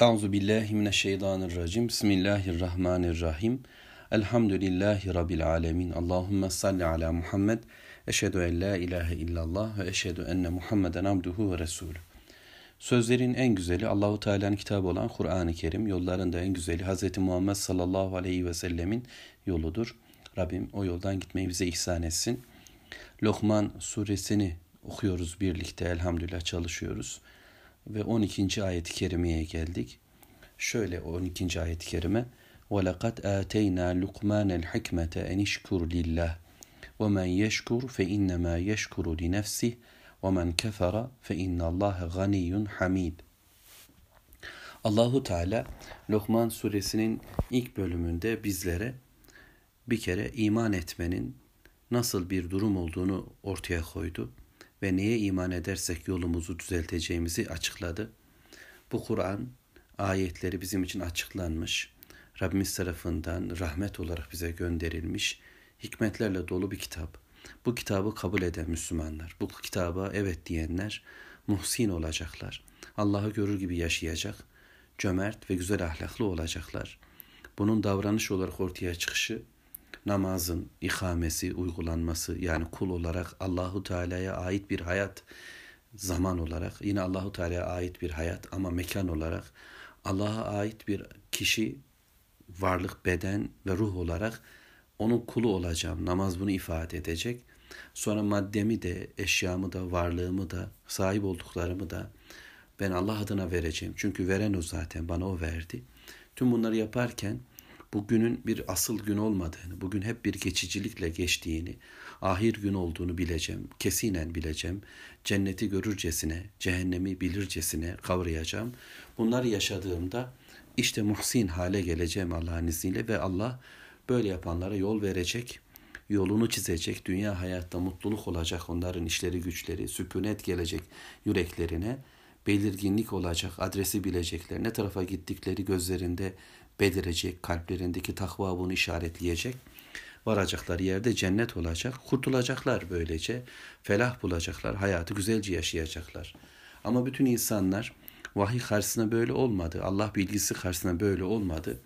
Euzu billahi mineşşeytanirracim. Bismillahirrahmanirrahim. Elhamdülillahi rabbil alamin. Allahumme salli ala Muhammed. Eşhedü en la ilahe illallah ve eşhedü enne Muhammeden abduhu ve resulü. Sözlerin en güzeli Allahu Teala'nın kitabı olan Kur'an-ı Kerim. Yollarında en güzeli Hz. Muhammed sallallahu aleyhi ve sellemin yoludur. Rabbim o yoldan gitmeyi bize ihsan etsin. Lokman suresini okuyoruz birlikte elhamdülillah çalışıyoruz ve 12. ayet-i kerimeye geldik. Şöyle 12. ayet-i kerime وَلَقَدْ آتَيْنَا لُقْمَانَ الْحِكْمَةَ اَنْ اِشْكُرْ لِلّٰهِ وَمَنْ يَشْكُرْ فَاِنَّمَا يَشْكُرُ لِنَفْسِهِ وَمَنْ كَفَرَ فَاِنَّ اللّٰهَ غَنِيٌّ حَمِيدٌ Allahu Teala Lokman suresinin ilk bölümünde bizlere bir kere iman etmenin nasıl bir durum olduğunu ortaya koydu ve neye iman edersek yolumuzu düzelteceğimizi açıkladı. Bu Kur'an ayetleri bizim için açıklanmış. Rabbimiz tarafından rahmet olarak bize gönderilmiş hikmetlerle dolu bir kitap. Bu kitabı kabul eden Müslümanlar, bu kitaba evet diyenler muhsin olacaklar. Allah'ı görür gibi yaşayacak, cömert ve güzel ahlaklı olacaklar. Bunun davranış olarak ortaya çıkışı namazın ikamesi, uygulanması yani kul olarak Allahu Teala'ya ait bir hayat zaman olarak yine Allahu Teala'ya ait bir hayat ama mekan olarak Allah'a ait bir kişi varlık, beden ve ruh olarak onun kulu olacağım. Namaz bunu ifade edecek. Sonra maddemi de, eşyamı da, varlığımı da, sahip olduklarımı da ben Allah adına vereceğim. Çünkü veren o zaten, bana o verdi. Tüm bunları yaparken bugünün bir asıl gün olmadığını, bugün hep bir geçicilikle geçtiğini, ahir gün olduğunu bileceğim, kesinen bileceğim. Cenneti görürcesine, cehennemi bilircesine kavrayacağım. Bunları yaşadığımda işte muhsin hale geleceğim Allah'ın izniyle ve Allah böyle yapanlara yol verecek, yolunu çizecek, dünya hayatta mutluluk olacak onların işleri güçleri, sükunet gelecek yüreklerine, belirginlik olacak, adresi bilecekler, ne tarafa gittikleri gözlerinde belirecek, kalplerindeki takva bunu işaretleyecek. Varacakları yerde cennet olacak, kurtulacaklar böylece, felah bulacaklar, hayatı güzelce yaşayacaklar. Ama bütün insanlar vahiy karşısında böyle olmadı, Allah bilgisi karşısında böyle olmadı.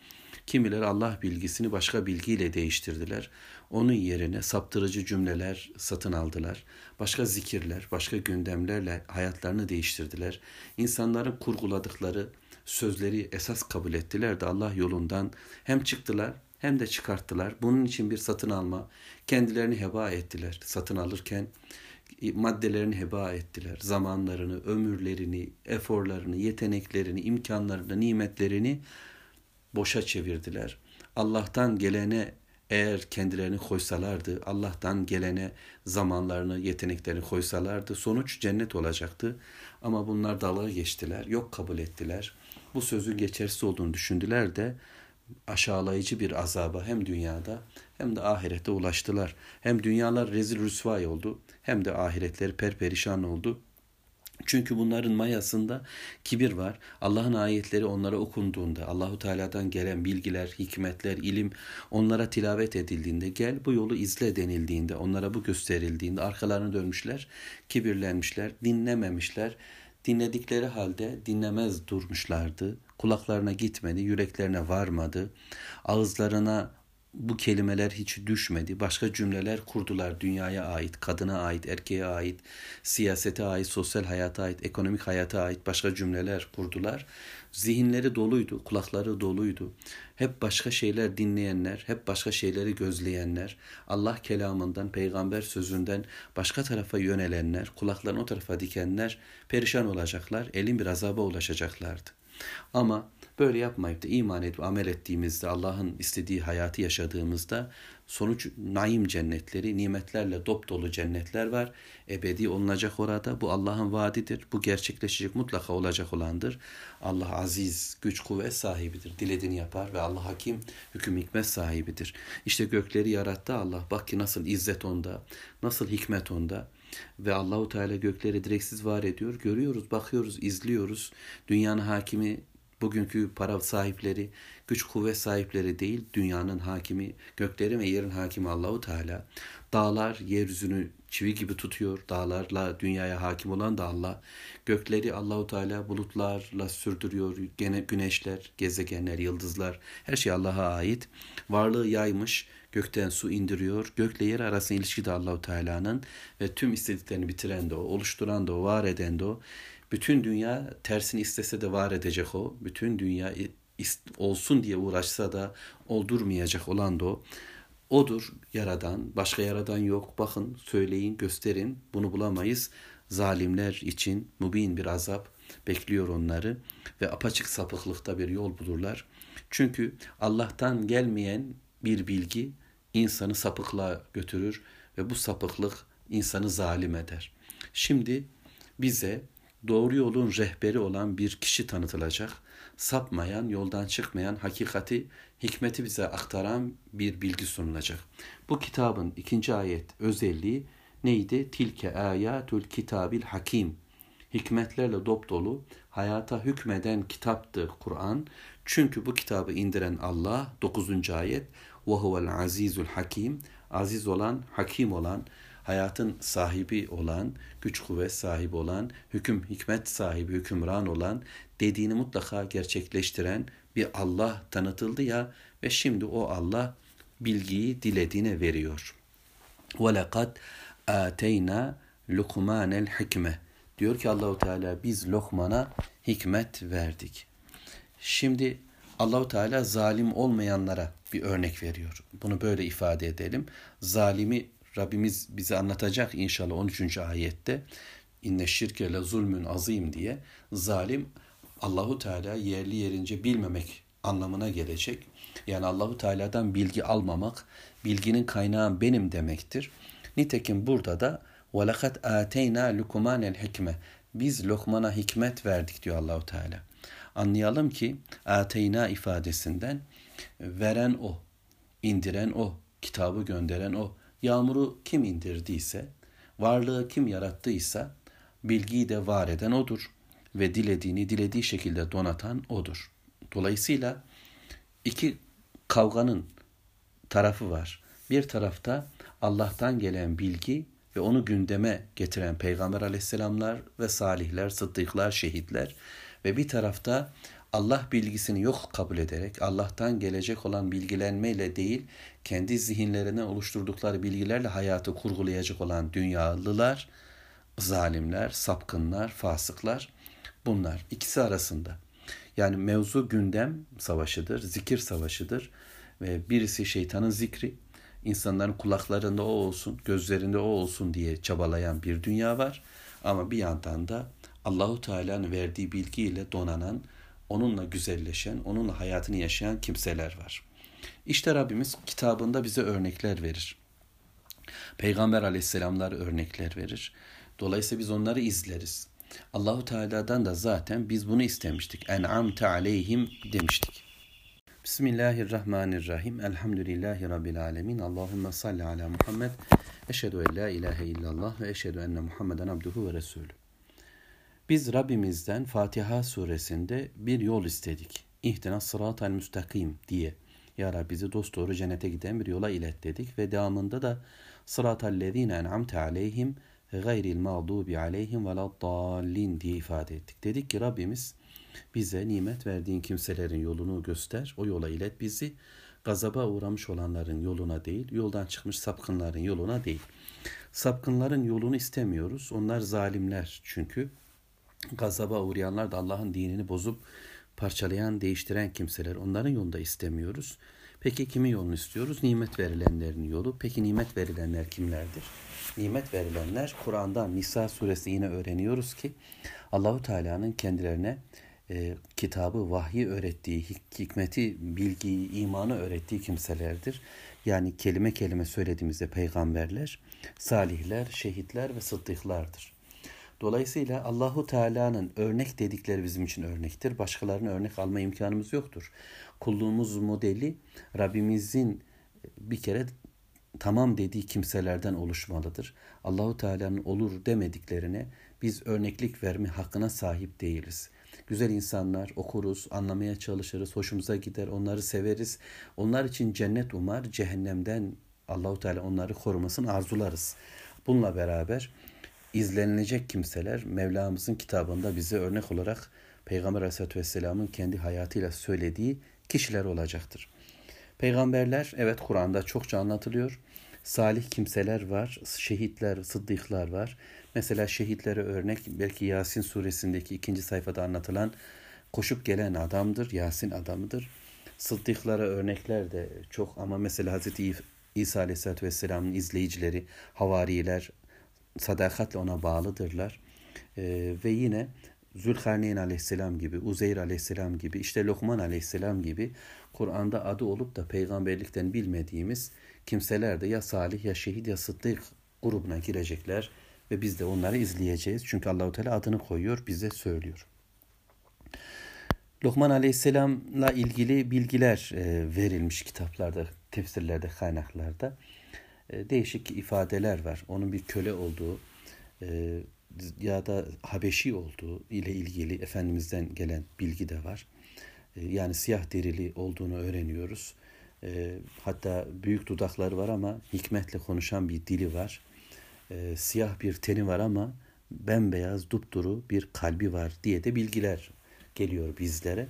Kimiler Allah bilgisini başka bilgiyle değiştirdiler. Onun yerine saptırıcı cümleler satın aldılar. Başka zikirler, başka gündemlerle hayatlarını değiştirdiler. İnsanların kurguladıkları sözleri esas kabul ettiler de Allah yolundan hem çıktılar hem de çıkarttılar. Bunun için bir satın alma, kendilerini heba ettiler. Satın alırken maddelerini heba ettiler. Zamanlarını, ömürlerini, eforlarını, yeteneklerini, imkanlarını, nimetlerini boşa çevirdiler. Allah'tan gelene eğer kendilerini koysalardı, Allah'tan gelene zamanlarını, yeteneklerini koysalardı sonuç cennet olacaktı. Ama bunlar dalga geçtiler, yok kabul ettiler. Bu sözün geçersiz olduğunu düşündüler de aşağılayıcı bir azaba hem dünyada hem de ahirette ulaştılar. Hem dünyalar rezil rüsvay oldu hem de ahiretleri perperişan oldu. Çünkü bunların mayasında kibir var. Allah'ın ayetleri onlara okunduğunda, Allahu Teala'dan gelen bilgiler, hikmetler, ilim onlara tilavet edildiğinde, gel bu yolu izle denildiğinde, onlara bu gösterildiğinde arkalarını dönmüşler, kibirlenmişler, dinlememişler. Dinledikleri halde dinlemez durmuşlardı. Kulaklarına gitmedi, yüreklerine varmadı. Ağızlarına bu kelimeler hiç düşmedi. Başka cümleler kurdular dünyaya ait, kadına ait, erkeğe ait, siyasete ait, sosyal hayata ait, ekonomik hayata ait başka cümleler kurdular. Zihinleri doluydu, kulakları doluydu. Hep başka şeyler dinleyenler, hep başka şeyleri gözleyenler, Allah kelamından, peygamber sözünden başka tarafa yönelenler, kulaklarını o tarafa dikenler perişan olacaklar, elin bir azaba ulaşacaklardı. Ama böyle yapmayıp da iman edip amel ettiğimizde Allah'ın istediği hayatı yaşadığımızda sonuç naim cennetleri, nimetlerle dop dolu cennetler var. Ebedi olunacak orada. Bu Allah'ın vaadidir. Bu gerçekleşecek mutlaka olacak olandır. Allah aziz, güç, kuvvet sahibidir. Dilediğini yapar ve Allah hakim, hüküm hikmet sahibidir. İşte gökleri yarattı Allah. Bak ki nasıl izzet onda, nasıl hikmet onda ve Allahu Teala gökleri direksiz var ediyor. Görüyoruz, bakıyoruz, izliyoruz. Dünyanın hakimi Bugünkü para sahipleri, güç kuvvet sahipleri değil, dünyanın hakimi, göklerin ve yerin hakimi Allahu Teala. Dağlar yeryüzünü çivi gibi tutuyor. Dağlarla dünyaya hakim olan da Allah. Gökleri Allahu Teala bulutlarla sürdürüyor. Gene güneşler, gezegenler, yıldızlar her şey Allah'a ait. Varlığı yaymış, gökten su indiriyor. Gökle yer arasında ilişki de Allahu Teala'nın ve tüm istediklerini bitiren de o, oluşturan da o, var eden de o. Bütün dünya tersini istese de var edecek o. Bütün dünya olsun diye uğraşsa da oldurmayacak olan da o. Odur yaradan, başka yaradan yok. Bakın, söyleyin, gösterin. Bunu bulamayız. Zalimler için mübin bir azap bekliyor onları ve apaçık sapıklıkta bir yol bulurlar. Çünkü Allah'tan gelmeyen bir bilgi insanı sapıklığa götürür ve bu sapıklık insanı zalim eder. Şimdi bize doğru yolun rehberi olan bir kişi tanıtılacak, sapmayan, yoldan çıkmayan, hakikati, hikmeti bize aktaran bir bilgi sunulacak. Bu kitabın ikinci ayet özelliği neydi? Tilke ayatül kitabil hakim. Hikmetlerle dop dolu, hayata hükmeden kitaptı Kur'an. Çünkü bu kitabı indiren Allah 9. ayet ve huvel azizul hakim. Aziz olan, hakim olan, hayatın sahibi olan, güç kuvvet sahibi olan, hüküm hikmet sahibi, hükümran olan, dediğini mutlaka gerçekleştiren bir Allah tanıtıldı ya ve şimdi o Allah bilgiyi dilediğine veriyor. وَلَقَدْ آتَيْنَا لُقْمَانَ الْحِكْمَةِ Diyor ki Allahu Teala biz Lokman'a hikmet verdik. Şimdi Allahu Teala zalim olmayanlara bir örnek veriyor. Bunu böyle ifade edelim. Zalimi Rabbimiz bize anlatacak inşallah 13. ayette. İnne şirke le zulmün azim diye zalim Allahu Teala yerli yerince bilmemek anlamına gelecek. Yani Allahu Teala'dan bilgi almamak, bilginin kaynağı benim demektir. Nitekim burada da وَلَقَدْ آتَيْنَا لُكُمَانَ الْحِكْمَةِ Biz Lokman'a hikmet verdik diyor Allahu Teala. Anlayalım ki ateyna ifadesinden veren o, indiren o, kitabı gönderen o, yağmuru kim indirdiyse, varlığı kim yarattıysa bilgiyi de var eden odur ve dilediğini dilediği şekilde donatan odur. Dolayısıyla iki kavganın tarafı var. Bir tarafta Allah'tan gelen bilgi ve onu gündeme getiren Peygamber aleyhisselamlar ve salihler, sıddıklar, şehitler ve bir tarafta Allah bilgisini yok kabul ederek Allah'tan gelecek olan bilgilenmeyle değil kendi zihinlerine oluşturdukları bilgilerle hayatı kurgulayacak olan dünyalılar, zalimler, sapkınlar, fasıklar bunlar ikisi arasında. Yani mevzu gündem savaşıdır, zikir savaşıdır ve birisi şeytanın zikri, insanların kulaklarında o olsun, gözlerinde o olsun diye çabalayan bir dünya var. Ama bir yandan da Allahu Teala'nın verdiği bilgiyle donanan, onunla güzelleşen, onunla hayatını yaşayan kimseler var. İşte Rabbimiz kitabında bize örnekler verir. Peygamber aleyhisselamlar örnekler verir. Dolayısıyla biz onları izleriz. Allahu Teala'dan da zaten biz bunu istemiştik. En'amte aleyhim demiştik. Bismillahirrahmanirrahim. Elhamdülillahi Rabbil alemin. Allahümme salli ala Muhammed. Eşhedü en la ilahe illallah ve eşhedü enne Muhammeden abduhu ve resulü. Biz Rabbimizden Fatiha suresinde bir yol istedik. İhtina sıratel müstakim diye. Ya Rabbi bizi dosdoğru cennete giden bir yola ilet dedik ve devamında da sıratel lezine en'amte aleyhim gayril mağdubi aleyhim ve dallin diye ifade ettik. Dedik ki Rabbimiz bize nimet verdiğin kimselerin yolunu göster, o yola ilet bizi. Gazaba uğramış olanların yoluna değil, yoldan çıkmış sapkınların yoluna değil. Sapkınların yolunu istemiyoruz. Onlar zalimler çünkü. Gazaba uğrayanlar da Allah'ın dinini bozup parçalayan, değiştiren kimseler. Onların yolunu da istemiyoruz. Peki kimin yolunu istiyoruz? Nimet verilenlerin yolu. Peki nimet verilenler kimlerdir? Nimet verilenler Kur'an'dan Nisa suresi yine öğreniyoruz ki Allahu Teala'nın kendilerine e, kitabı, vahyi öğrettiği, hikmeti, bilgiyi, imanı öğrettiği kimselerdir. Yani kelime kelime söylediğimizde peygamberler, salihler, şehitler ve sıddıklardır. Dolayısıyla Allahu Teala'nın örnek dedikleri bizim için örnektir. Başkalarının örnek alma imkanımız yoktur. Kulluğumuz modeli Rabbimizin bir kere tamam dediği kimselerden oluşmalıdır. Allahu Teala'nın olur demediklerine biz örneklik verme hakkına sahip değiliz. Güzel insanlar okuruz, anlamaya çalışırız, hoşumuza gider, onları severiz. Onlar için cennet umar, cehennemden Allahu Teala onları korumasını arzularız. Bununla beraber izlenilecek kimseler Mevlamızın kitabında bize örnek olarak Peygamber Aleyhisselatü Vesselam'ın kendi hayatıyla söylediği kişiler olacaktır. Peygamberler evet Kur'an'da çokça anlatılıyor. Salih kimseler var, şehitler, sıddıklar var. Mesela şehitlere örnek belki Yasin suresindeki ikinci sayfada anlatılan koşup gelen adamdır, Yasin adamıdır. Sıddıklara örnekler de çok ama mesela Hazreti İsa Aleyhisselatü Vesselam'ın izleyicileri, havariler sadakatle ona bağlıdırlar. Ee, ve yine Zülkarneyn aleyhisselam gibi, Uzeyr aleyhisselam gibi, işte Lokman aleyhisselam gibi Kur'an'da adı olup da peygamberlikten bilmediğimiz kimseler de ya salih ya şehit ya sıddık grubuna girecekler ve biz de onları izleyeceğiz. Çünkü Allahu Teala adını koyuyor, bize söylüyor. Lokman Aleyhisselam'la ilgili bilgiler e, verilmiş kitaplarda, tefsirlerde, kaynaklarda. E, değişik ifadeler var. Onun bir köle olduğu e, ya da Habeşi olduğu ile ilgili Efendimiz'den gelen bilgi de var. Yani siyah derili olduğunu öğreniyoruz. Hatta büyük dudakları var ama hikmetle konuşan bir dili var. Siyah bir teni var ama bembeyaz dupduru bir kalbi var diye de bilgiler geliyor bizlere.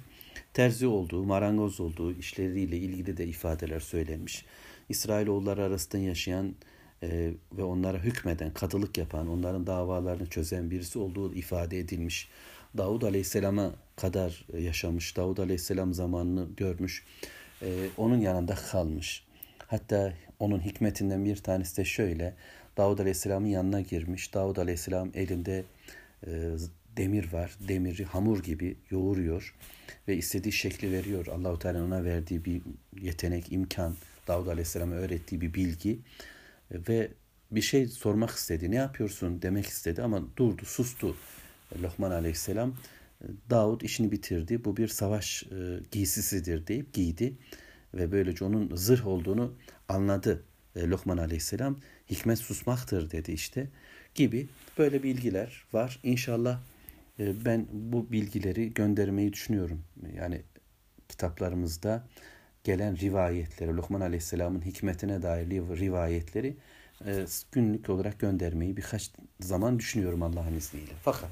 Terzi olduğu, marangoz olduğu işleriyle ilgili de ifadeler söylenmiş. İsrailoğulları arasında yaşayan e, ve onlara hükmeden, kadılık yapan, onların davalarını çözen birisi olduğu ifade edilmiş. Davud Aleyhisselam'a kadar yaşamış, Davud Aleyhisselam zamanını görmüş, e, onun yanında kalmış. Hatta onun hikmetinden bir tanesi de şöyle, Davud Aleyhisselam'ın yanına girmiş, Davud Aleyhisselam elinde e, demir var. Demiri hamur gibi yoğuruyor ve istediği şekli veriyor. Allahu Teala ona verdiği bir yetenek, imkan, Davud Aleyhisselam'a öğrettiği bir bilgi ve bir şey sormak istedi. Ne yapıyorsun demek istedi ama durdu, sustu. Lokman Aleyhisselam Davud işini bitirdi. Bu bir savaş e, giysisidir deyip giydi ve böylece onun zırh olduğunu anladı. E, Lokman Aleyhisselam hikmet susmaktır dedi işte gibi böyle bilgiler var. İnşallah ben bu bilgileri göndermeyi düşünüyorum. Yani kitaplarımızda gelen rivayetleri, Lokman Aleyhisselam'ın hikmetine dair rivayetleri e, günlük olarak göndermeyi birkaç zaman düşünüyorum Allah'ın izniyle. Fakat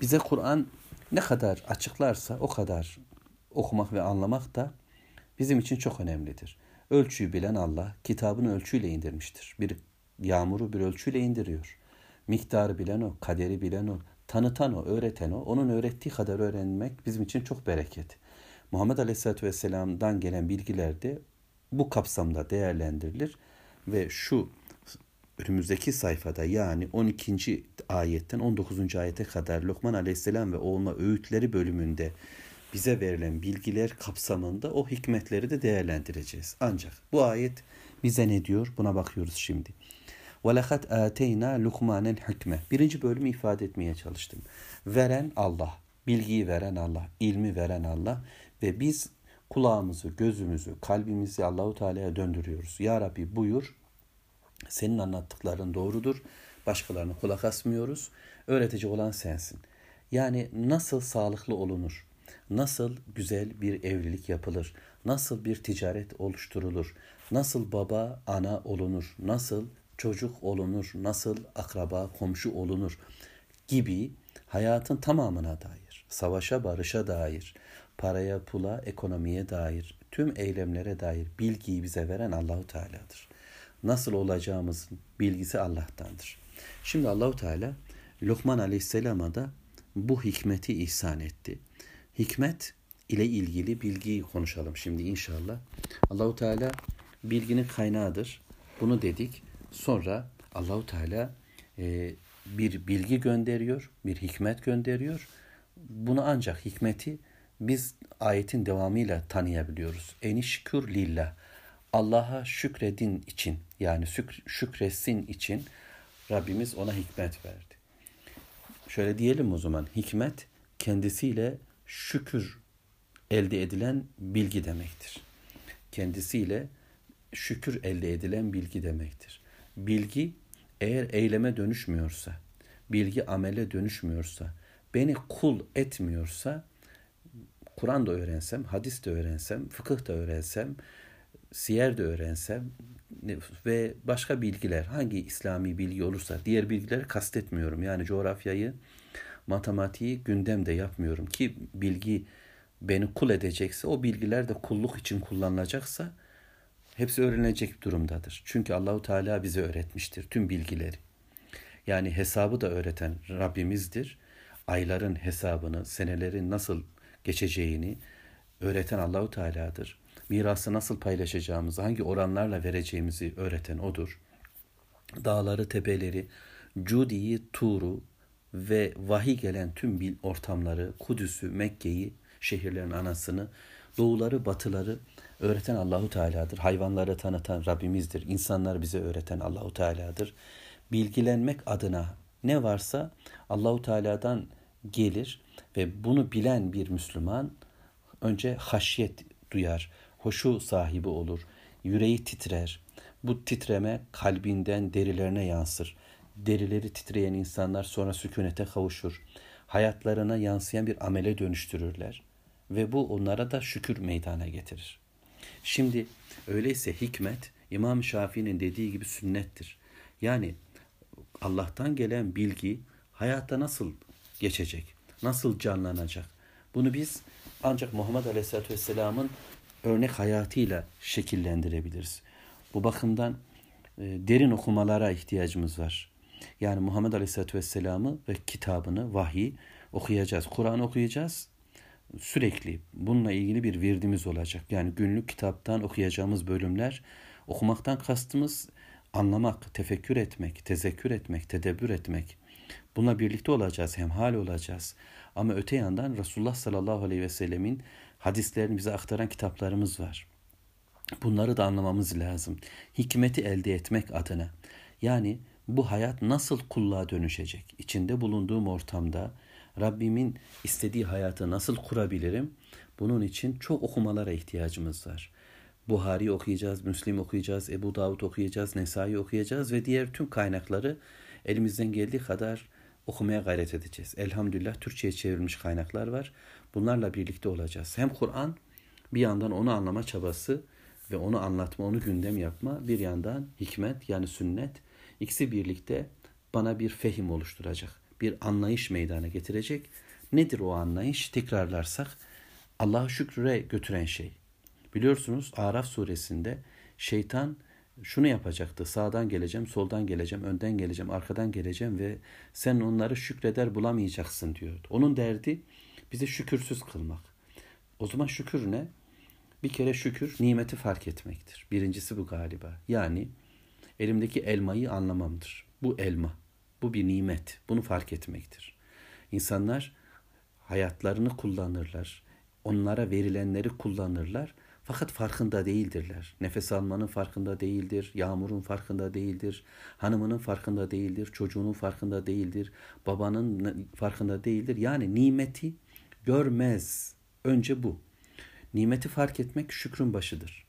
bize Kur'an ne kadar açıklarsa o kadar okumak ve anlamak da bizim için çok önemlidir. Ölçüyü bilen Allah kitabını ölçüyle indirmiştir. Bir yağmuru bir ölçüyle indiriyor. Miktarı bilen o, kaderi bilen o, tanıtan o, öğreten o. Onun öğrettiği kadar öğrenmek bizim için çok bereket. Muhammed Aleyhisselatü Vesselam'dan gelen bilgiler de bu kapsamda değerlendirilir ve şu önümüzdeki sayfada yani 12. ayetten 19. ayete kadar Lokman Aleyhisselam ve oğluna öğütleri bölümünde bize verilen bilgiler kapsamında o hikmetleri de değerlendireceğiz. Ancak bu ayet bize ne diyor? Buna bakıyoruz şimdi. وَلَخَدْ آتَيْنَا لُقْمَانَ hikme. Birinci bölümü ifade etmeye çalıştım. Veren Allah, bilgiyi veren Allah, ilmi veren Allah ve biz kulağımızı, gözümüzü, kalbimizi Allahu Teala'ya döndürüyoruz. Ya Rabbi buyur, senin anlattıkların doğrudur. Başkalarına kulak asmıyoruz. Öğretici olan sensin. Yani nasıl sağlıklı olunur? Nasıl güzel bir evlilik yapılır? Nasıl bir ticaret oluşturulur? Nasıl baba, ana olunur? Nasıl çocuk olunur, nasıl akraba, komşu olunur gibi hayatın tamamına dair, savaşa, barışa dair, paraya, pula, ekonomiye dair, tüm eylemlere dair bilgiyi bize veren Allahu Teala'dır. Nasıl olacağımızın bilgisi Allah'tandır. Şimdi Allahu Teala Lokman Aleyhisselam'a da bu hikmeti ihsan etti. Hikmet ile ilgili bilgiyi konuşalım şimdi inşallah. Allahu Teala bilginin kaynağıdır. Bunu dedik. Sonra Allahu Teala e, bir bilgi gönderiyor, bir hikmet gönderiyor. Bunu ancak hikmeti biz ayetin devamıyla tanıyabiliyoruz. Eni şükür lillah. Allah'a şükredin için yani şükretsin için Rabbimiz ona hikmet verdi. Şöyle diyelim o zaman hikmet kendisiyle şükür elde edilen bilgi demektir. Kendisiyle şükür elde edilen bilgi demektir. Bilgi eğer eyleme dönüşmüyorsa, bilgi amele dönüşmüyorsa, beni kul etmiyorsa Kur'an da öğrensem, hadis de öğrensem, fıkıh da öğrensem, siyer de öğrensem ve başka bilgiler hangi İslami bilgi olursa diğer bilgileri kastetmiyorum. Yani coğrafyayı, matematiği gündemde yapmıyorum ki bilgi beni kul edecekse o bilgiler de kulluk için kullanılacaksa hepsi öğrenilecek durumdadır. Çünkü Allahu Teala bize öğretmiştir tüm bilgileri. Yani hesabı da öğreten Rabbimizdir. Ayların hesabını, senelerin nasıl geçeceğini öğreten Allahu Teala'dır. Mirası nasıl paylaşacağımızı, hangi oranlarla vereceğimizi öğreten odur. Dağları, tepeleri, Cudi'yi, Tur'u ve vahiy gelen tüm bil ortamları, Kudüs'ü, Mekke'yi, şehirlerin anasını, doğuları, batıları öğreten Allahu Teala'dır. Hayvanları tanıtan Rabbimizdir. İnsanlar bize öğreten Allahu Teala'dır. Bilgilenmek adına ne varsa Allahu Teala'dan gelir ve bunu bilen bir Müslüman önce haşyet duyar, hoşu sahibi olur, yüreği titrer. Bu titreme kalbinden derilerine yansır. Derileri titreyen insanlar sonra sükunete kavuşur. Hayatlarına yansıyan bir amele dönüştürürler ve bu onlara da şükür meydana getirir. Şimdi öyleyse hikmet İmam Şafii'nin dediği gibi sünnettir. Yani Allah'tan gelen bilgi hayatta nasıl geçecek? Nasıl canlanacak? Bunu biz ancak Muhammed Aleyhisselatü Vesselam'ın örnek hayatıyla şekillendirebiliriz. Bu bakımdan e, derin okumalara ihtiyacımız var. Yani Muhammed Aleyhisselatü Vesselam'ı ve kitabını, vahiy okuyacağız. Kur'an okuyacağız. Sürekli bununla ilgili bir virdimiz olacak. Yani günlük kitaptan okuyacağımız bölümler okumaktan kastımız anlamak, tefekkür etmek, tezekkür etmek, tedebbür etmek. Bununla birlikte olacağız, hemhal olacağız. Ama öte yandan Resulullah sallallahu aleyhi ve sellemin hadislerini bize aktaran kitaplarımız var. Bunları da anlamamız lazım. Hikmeti elde etmek adına. Yani bu hayat nasıl kulluğa dönüşecek? İçinde bulunduğum ortamda Rabbimin istediği hayatı nasıl kurabilirim? Bunun için çok okumalara ihtiyacımız var. Buhari okuyacağız, Müslim okuyacağız, Ebu Davud okuyacağız, Nesai okuyacağız ve diğer tüm kaynakları elimizden geldiği kadar okumaya gayret edeceğiz. Elhamdülillah Türkçe'ye çevrilmiş kaynaklar var. Bunlarla birlikte olacağız. Hem Kur'an bir yandan onu anlama çabası ve onu anlatma, onu gündem yapma. Bir yandan hikmet yani sünnet. ikisi birlikte bana bir fehim oluşturacak. Bir anlayış meydana getirecek. Nedir o anlayış? Tekrarlarsak Allah'a şükrüre götüren şey. Biliyorsunuz Araf suresinde şeytan şunu yapacaktı. Sağdan geleceğim, soldan geleceğim, önden geleceğim, arkadan geleceğim ve sen onları şükreder bulamayacaksın diyordu. Onun derdi bizi şükürsüz kılmak. O zaman şükür ne? Bir kere şükür nimeti fark etmektir. Birincisi bu galiba. Yani elimdeki elmayı anlamamdır. Bu elma. Bu bir nimet. Bunu fark etmektir. İnsanlar hayatlarını kullanırlar. Onlara verilenleri kullanırlar fakat farkında değildirler. Nefes almanın farkında değildir, yağmurun farkında değildir, hanımının farkında değildir, çocuğunun farkında değildir, babanın farkında değildir. Yani nimeti görmez. Önce bu. Nimeti fark etmek şükrün başıdır.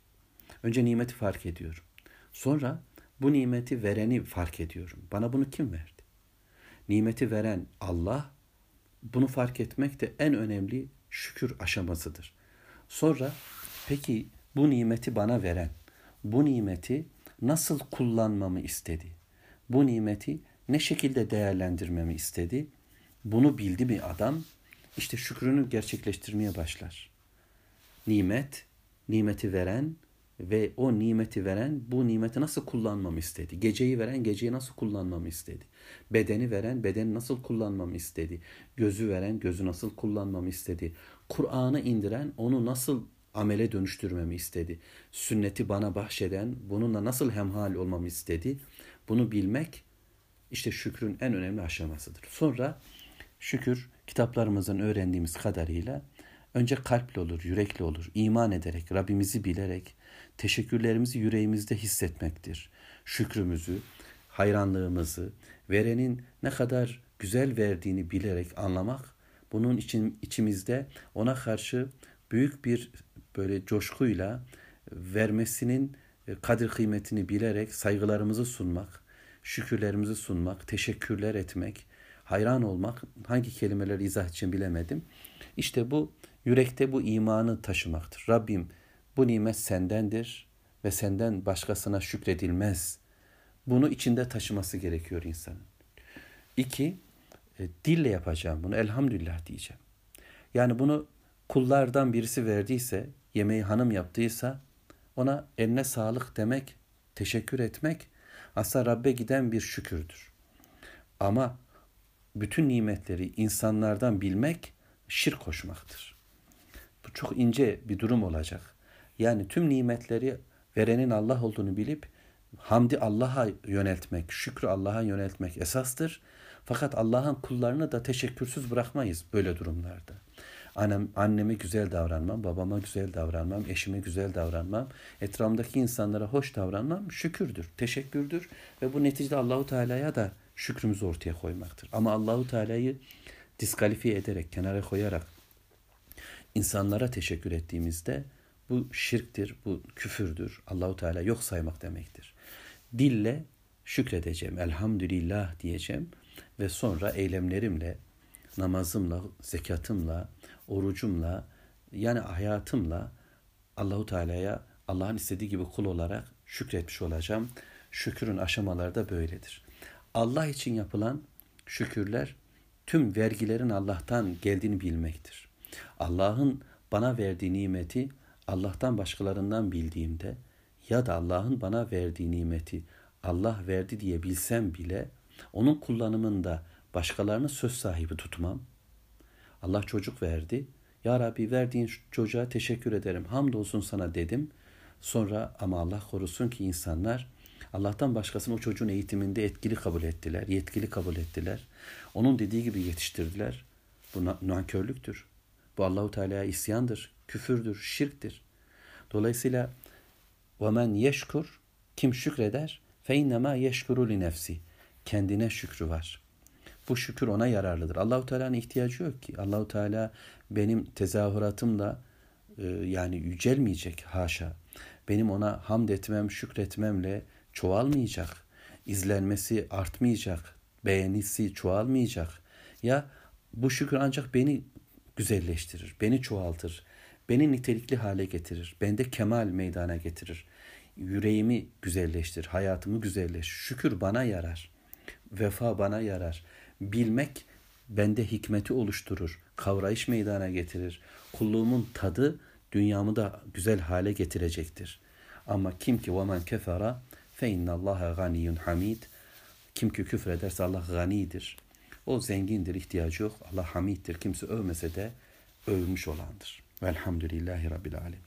Önce nimeti fark ediyorum. Sonra bu nimeti vereni fark ediyorum. Bana bunu kim verdi? Nimeti veren Allah, bunu fark etmek de en önemli şükür aşamasıdır. Sonra Peki bu nimeti bana veren, bu nimeti nasıl kullanmamı istedi? Bu nimeti ne şekilde değerlendirmemi istedi? Bunu bildi mi adam? İşte şükrünü gerçekleştirmeye başlar. Nimet, nimeti veren ve o nimeti veren bu nimeti nasıl kullanmamı istedi? Geceyi veren geceyi nasıl kullanmamı istedi? Bedeni veren bedeni nasıl kullanmamı istedi? Gözü veren gözü nasıl kullanmamı istedi? Kur'an'ı indiren onu nasıl amele dönüştürmemi istedi. Sünneti bana bahşeden, bununla nasıl hemhal olmamı istedi. Bunu bilmek işte şükrün en önemli aşamasıdır. Sonra şükür kitaplarımızın öğrendiğimiz kadarıyla önce kalple olur, yürekle olur. iman ederek, Rabbimizi bilerek, teşekkürlerimizi yüreğimizde hissetmektir. Şükrümüzü, hayranlığımızı, verenin ne kadar güzel verdiğini bilerek anlamak, bunun için içimizde ona karşı büyük bir böyle coşkuyla vermesinin e, kadir kıymetini bilerek saygılarımızı sunmak, şükürlerimizi sunmak, teşekkürler etmek, hayran olmak, hangi kelimeleri izah için bilemedim. İşte bu yürekte bu imanı taşımaktır. Rabbim bu nimet sendendir ve senden başkasına şükredilmez. Bunu içinde taşıması gerekiyor insanın. İki, e, dille yapacağım bunu. Elhamdülillah diyeceğim. Yani bunu kullardan birisi verdiyse, yemeği hanım yaptıysa ona eline sağlık demek, teşekkür etmek aslında Rabbe giden bir şükürdür. Ama bütün nimetleri insanlardan bilmek şirk koşmaktır. Bu çok ince bir durum olacak. Yani tüm nimetleri verenin Allah olduğunu bilip hamdi Allah'a yöneltmek, şükrü Allah'a yöneltmek esastır. Fakat Allah'ın kullarını da teşekkürsüz bırakmayız böyle durumlarda. Annem, anneme güzel davranmam, babama güzel davranmam, eşime güzel davranmam, etrafımdaki insanlara hoş davranmam şükürdür, teşekkürdür ve bu neticede Allahu Teala'ya da şükrümüzü ortaya koymaktır. Ama Allahu Teala'yı diskalifiye ederek, kenara koyarak insanlara teşekkür ettiğimizde bu şirktir, bu küfürdür. Allahu Teala yok saymak demektir. Dille şükredeceğim, elhamdülillah diyeceğim ve sonra eylemlerimle, namazımla, zekatımla, orucumla, yani hayatımla Allahu Teala'ya Allah'ın istediği gibi kul olarak şükretmiş olacağım. Şükürün aşamaları da böyledir. Allah için yapılan şükürler tüm vergilerin Allah'tan geldiğini bilmektir. Allah'ın bana verdiği nimeti Allah'tan başkalarından bildiğimde ya da Allah'ın bana verdiği nimeti Allah verdi diye bilsem bile onun kullanımında başkalarını söz sahibi tutmam. Allah çocuk verdi. Ya Rabbi verdiğin çocuğa teşekkür ederim. Hamdolsun sana dedim. Sonra ama Allah korusun ki insanlar Allah'tan başkasını o çocuğun eğitiminde etkili kabul ettiler, yetkili kabul ettiler. Onun dediği gibi yetiştirdiler. Bu nankörlüktür. Bu Allahu Teala'ya isyandır, küfürdür, şirktir. Dolayısıyla men yeşkur kim şükreder fe innema yeşkuru li nefsi. Kendine şükrü var.'' Bu şükür ona yararlıdır. Allahu Teala'nın ihtiyacı yok ki. Allahu Teala benim tezahüratımla e, yani yücelmeyecek haşa. Benim ona hamd etmem, şükretmemle çoğalmayacak. İzlenmesi artmayacak. Beğenisi çoğalmayacak. Ya bu şükür ancak beni güzelleştirir, beni çoğaltır, beni nitelikli hale getirir, bende kemal meydana getirir. Yüreğimi güzelleştirir, hayatımı güzelleştirir. Şükür bana yarar, vefa bana yarar Bilmek bende hikmeti oluşturur, kavrayış meydana getirir. Kulluğumun tadı dünyamı da güzel hale getirecektir. Ama kim ki وَمَنْ كَفَرَ فَاِنَّ اللّٰهَ غَنِيٌّ hamid. Kim ki küfür ederse Allah ganidir. O zengindir, ihtiyacı yok. Allah hamiddir. Kimse övmese de övmüş olandır. Velhamdülillahi Rabbil Alemin.